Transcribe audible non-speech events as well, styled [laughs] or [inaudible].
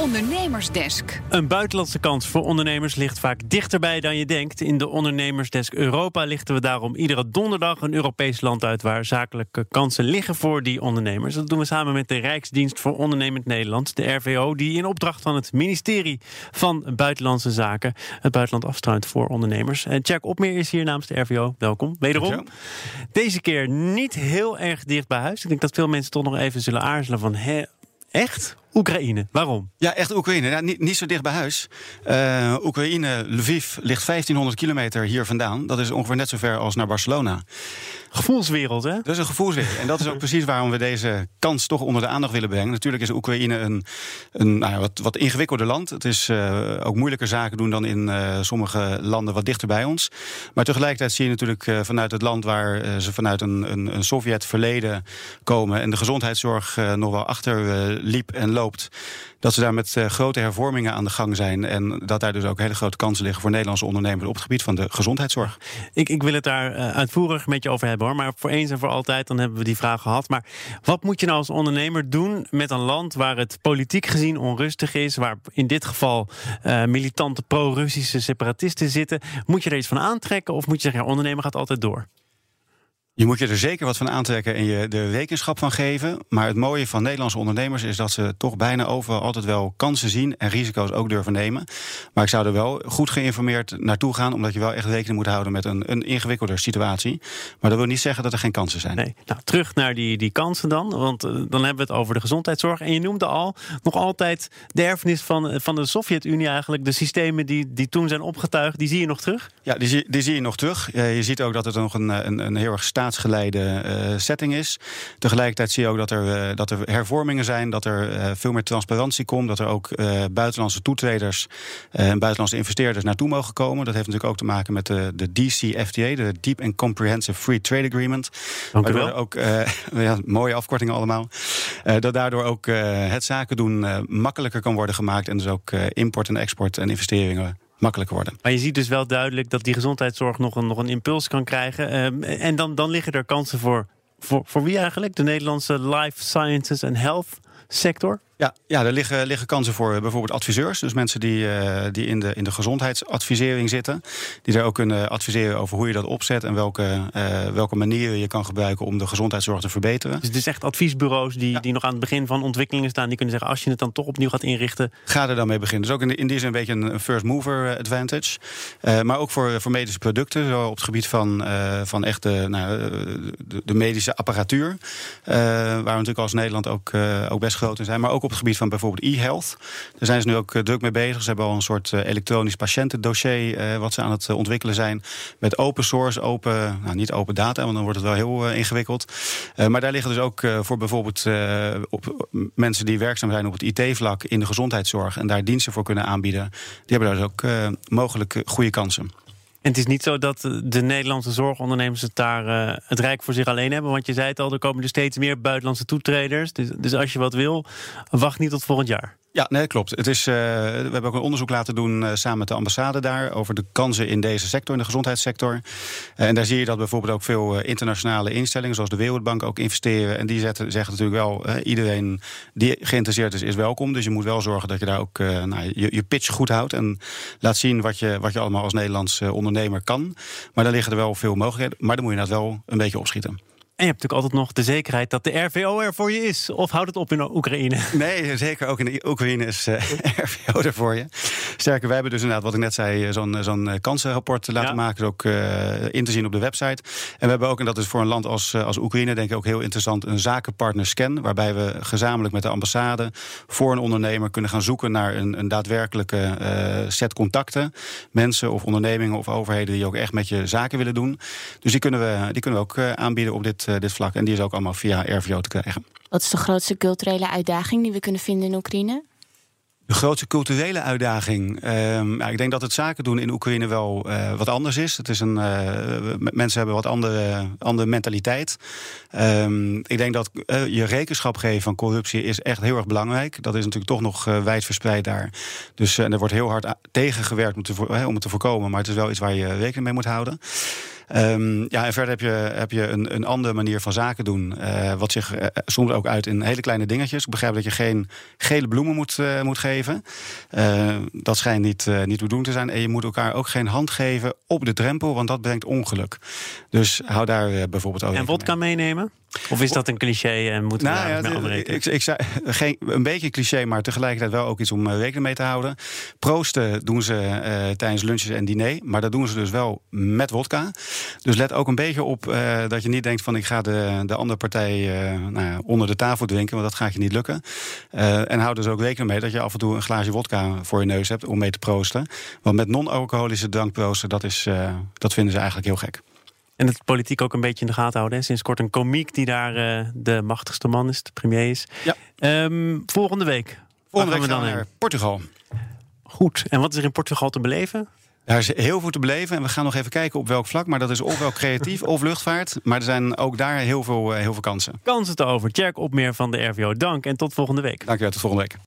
Ondernemersdesk. Een buitenlandse kans voor ondernemers ligt vaak dichterbij dan je denkt. In de Ondernemersdesk Europa lichten we daarom iedere donderdag een Europees land uit waar zakelijke kansen liggen voor die ondernemers. Dat doen we samen met de Rijksdienst voor Ondernemend Nederland, de RVO, die in opdracht van het ministerie van Buitenlandse Zaken het buitenland afstruint voor ondernemers. En Jack Opmeer is hier namens de RVO. Welkom. Wederom. Deze keer niet heel erg dicht bij huis. Ik denk dat veel mensen toch nog even zullen aarzelen van hè, echt? Oekraïne. Waarom? Ja, echt Oekraïne. Ja, niet, niet zo dicht bij huis. Uh, Oekraïne, Lviv, ligt 1500 kilometer hier vandaan. Dat is ongeveer net zo ver als naar Barcelona. Gevoelswereld, hè? Dat is een gevoelswereld. En dat is ook [laughs] precies waarom we deze kans toch onder de aandacht willen brengen. Natuurlijk is Oekraïne een, een nou ja, wat, wat ingewikkelder land. Het is uh, ook moeilijker zaken doen dan in uh, sommige landen wat dichter bij ons. Maar tegelijkertijd zie je natuurlijk vanuit het land waar ze vanuit een, een, een Sovjet-verleden komen en de gezondheidszorg nog wel achter liep en loopt dat ze daar met uh, grote hervormingen aan de gang zijn. En dat daar dus ook hele grote kansen liggen voor Nederlandse ondernemers op het gebied van de gezondheidszorg. Ik, ik wil het daar uh, uitvoerig met je over hebben hoor. Maar voor eens en voor altijd, dan hebben we die vraag gehad. Maar wat moet je nou als ondernemer doen met een land waar het politiek gezien onrustig is? Waar in dit geval uh, militante pro-Russische separatisten zitten? Moet je er iets van aantrekken? Of moet je zeggen, ja, ondernemer gaat altijd door? Je moet je er zeker wat van aantrekken en je er rekenschap van geven. Maar het mooie van Nederlandse ondernemers is dat ze toch bijna overal altijd wel kansen zien en risico's ook durven nemen. Maar ik zou er wel goed geïnformeerd naartoe gaan, omdat je wel echt rekening moet houden met een, een ingewikkelder situatie. Maar dat wil niet zeggen dat er geen kansen zijn. Nee. Nou, terug naar die, die kansen dan. Want uh, dan hebben we het over de gezondheidszorg. En je noemde al nog altijd de erfenis van, van de Sovjet-Unie eigenlijk. De systemen die, die toen zijn opgetuigd, die zie je nog terug? Ja, die zie, die zie je nog terug. Je ziet ook dat het nog een, een, een heel erg staat staatsgeleide uh, setting is. Tegelijkertijd zie je ook dat er, uh, dat er hervormingen zijn, dat er uh, veel meer transparantie komt, dat er ook buitenlandse toetreders en buitenlandse investeerders naartoe mogen komen. Dat heeft natuurlijk ook te maken met de, de DCFTA, de Deep and Comprehensive Free Trade Agreement. Dank u wel. Ook, [laughs] ja, mooie afkortingen allemaal. dat daardoor ook het zaken doen makkelijker kan worden gemaakt en dus ook import en export en investeringen makkelijker worden. Maar je ziet dus wel duidelijk dat die gezondheidszorg nog een, nog een impuls kan krijgen. Um, en dan, dan liggen er kansen voor, voor, voor wie eigenlijk? De Nederlandse life sciences en health sector? Ja, ja er liggen, liggen kansen voor bijvoorbeeld adviseurs. Dus mensen die, uh, die in, de, in de gezondheidsadvisering zitten. Die daar ook kunnen adviseren over hoe je dat opzet. En welke, uh, welke manieren je kan gebruiken om de gezondheidszorg te verbeteren. Dus het is echt adviesbureaus die, ja. die nog aan het begin van ontwikkelingen staan. Die kunnen zeggen, als je het dan toch opnieuw gaat inrichten. Ga er dan mee beginnen. Dus ook in, in die zin een beetje een first mover advantage. Uh, maar ook voor, voor medische producten. Zo op het gebied van, van echt de, nou, de, de, medische apparatuur. waar we natuurlijk als Nederland ook, ook best groot in zijn. Maar ook op het gebied van bijvoorbeeld e-health. Daar zijn ze nu ook druk mee bezig. Ze hebben al een soort elektronisch patiëntendossier uh, wat ze aan het ontwikkelen zijn. Met open source, open, nou niet open data, want dan wordt het wel heel ingewikkeld. Maar daar liggen dus ook voor bijvoorbeeld op, mensen die werkzaam zijn op het IT-vlak in de gezondheidszorg en daar diensten voor kunnen aanbieden. Die hebben daar dus ook mogelijk goede kansen. En het is niet zo dat de Nederlandse zorgondernemers het daar uh, het Rijk voor zich alleen hebben. Want je zei het al, er komen er steeds meer buitenlandse toetreders. Dus, dus als je wat wil, wacht niet tot volgend jaar. Ja, nee, klopt. Het is, uh, we hebben ook een onderzoek laten doen uh, samen met de ambassade daar over de kansen in deze sector, in de gezondheidssector. Uh, en daar zie je dat bijvoorbeeld ook veel internationale instellingen, zoals de Wereldbank, ook investeren. En die zetten, zeggen natuurlijk wel, iedereen die geïnteresseerd is, is welkom. Dus je moet wel zorgen dat je daar ook nou, je, je, pitch goed houdt en laat zien wat je, wat je allemaal als Nederlands ondernemer kan. Maar daar liggen er wel veel mogelijkheden. Maar dan moet je dat wel een beetje opschieten. En je hebt natuurlijk altijd nog de zekerheid dat de RVO er voor je is. Of houdt het op in Oekraïne? [laughs] Nee, zeker ook in de Oekraïne is [laughs] [laughs] uh, RVO er voor je. Sterker, wij hebben dus inderdaad, wat ik net zei, zo'n zo'n kansenrapport laten ja. maken. Ook uh, in te zien op de website. En we hebben ook, en dat is voor een land als, als Oekraïne denk ik ook heel interessant, een zakenpartner scan. Waarbij we gezamenlijk met de ambassade voor een ondernemer kunnen gaan zoeken naar een, een daadwerkelijke uh, set contacten. Mensen of ondernemingen of overheden die ook echt met je zaken willen doen. Dus die kunnen we, die kunnen we ook aanbieden op dit dit vlak. En die is ook allemaal via RVO te krijgen. Wat is de grootste culturele uitdaging die we kunnen vinden in Oekraïne? De grootste culturele uitdaging. Ja, ik denk dat het zaken doen in Oekraïne wel uh, wat anders is. Het is een, uh, mensen hebben wat andere, andere mentaliteit. Um, ik denk dat uh, je rekenschap geven van corruptie is echt heel erg belangrijk. Dat is natuurlijk toch nog wijd verspreid daar. Dus en er wordt heel hard tegengewerkt om, te, om het te voorkomen. Maar het is wel iets waar je rekening mee moet houden. Ehm, ja, en verder heb je, heb je een, een andere manier van zaken doen. eh, wat zich eh, soms ook uit in hele kleine dingetjes. Ik begrijp dat je geen gele bloemen moet, eh, moet geven. Dat schijnt niet, niet bedoeld te zijn. En je moet elkaar ook geen hand geven op de drempel, want dat brengt ongeluk. Dus hou daar bijvoorbeeld ook En rekening vodka meenemen? Of is dat een cliché en moeten we nou, daar ja, ik, ik zei geen, een beetje cliché, maar tegelijkertijd wel ook iets om eh, rekening mee te houden. Proosten doen ze eh, tijdens lunches en diner, maar dat doen ze dus wel met wodka. Dus let ook een beetje op eh, dat je niet denkt van ik ga de, de andere partij nou ja, onder de tafel drinken, want dat gaat je niet lukken. En hou dus ook rekening mee dat je af en toe een glaasje wodka voor je neus hebt om mee te proosten. Want met non-alcoholische drank proosten, dat, is, dat vinden ze eigenlijk heel gek. En het politiek ook een beetje in de gaten houden. Hè? Sinds kort een komiek die daar eh, de machtigste man is, de premier is. Ja. Ehm, volgende week. Volgende week gaan we dan naar? Portugal. Goed. En wat is er in Portugal te beleven? Daar is heel veel te beleven en we gaan nog even kijken op welk vlak. Maar dat is ofwel creatief of luchtvaart. Maar er zijn ook daar heel veel, eh, heel veel kansen. Kansen te over. Tjerk Opmeer van de RVO. Dank en tot volgende week. Dankjewel, tot volgende week.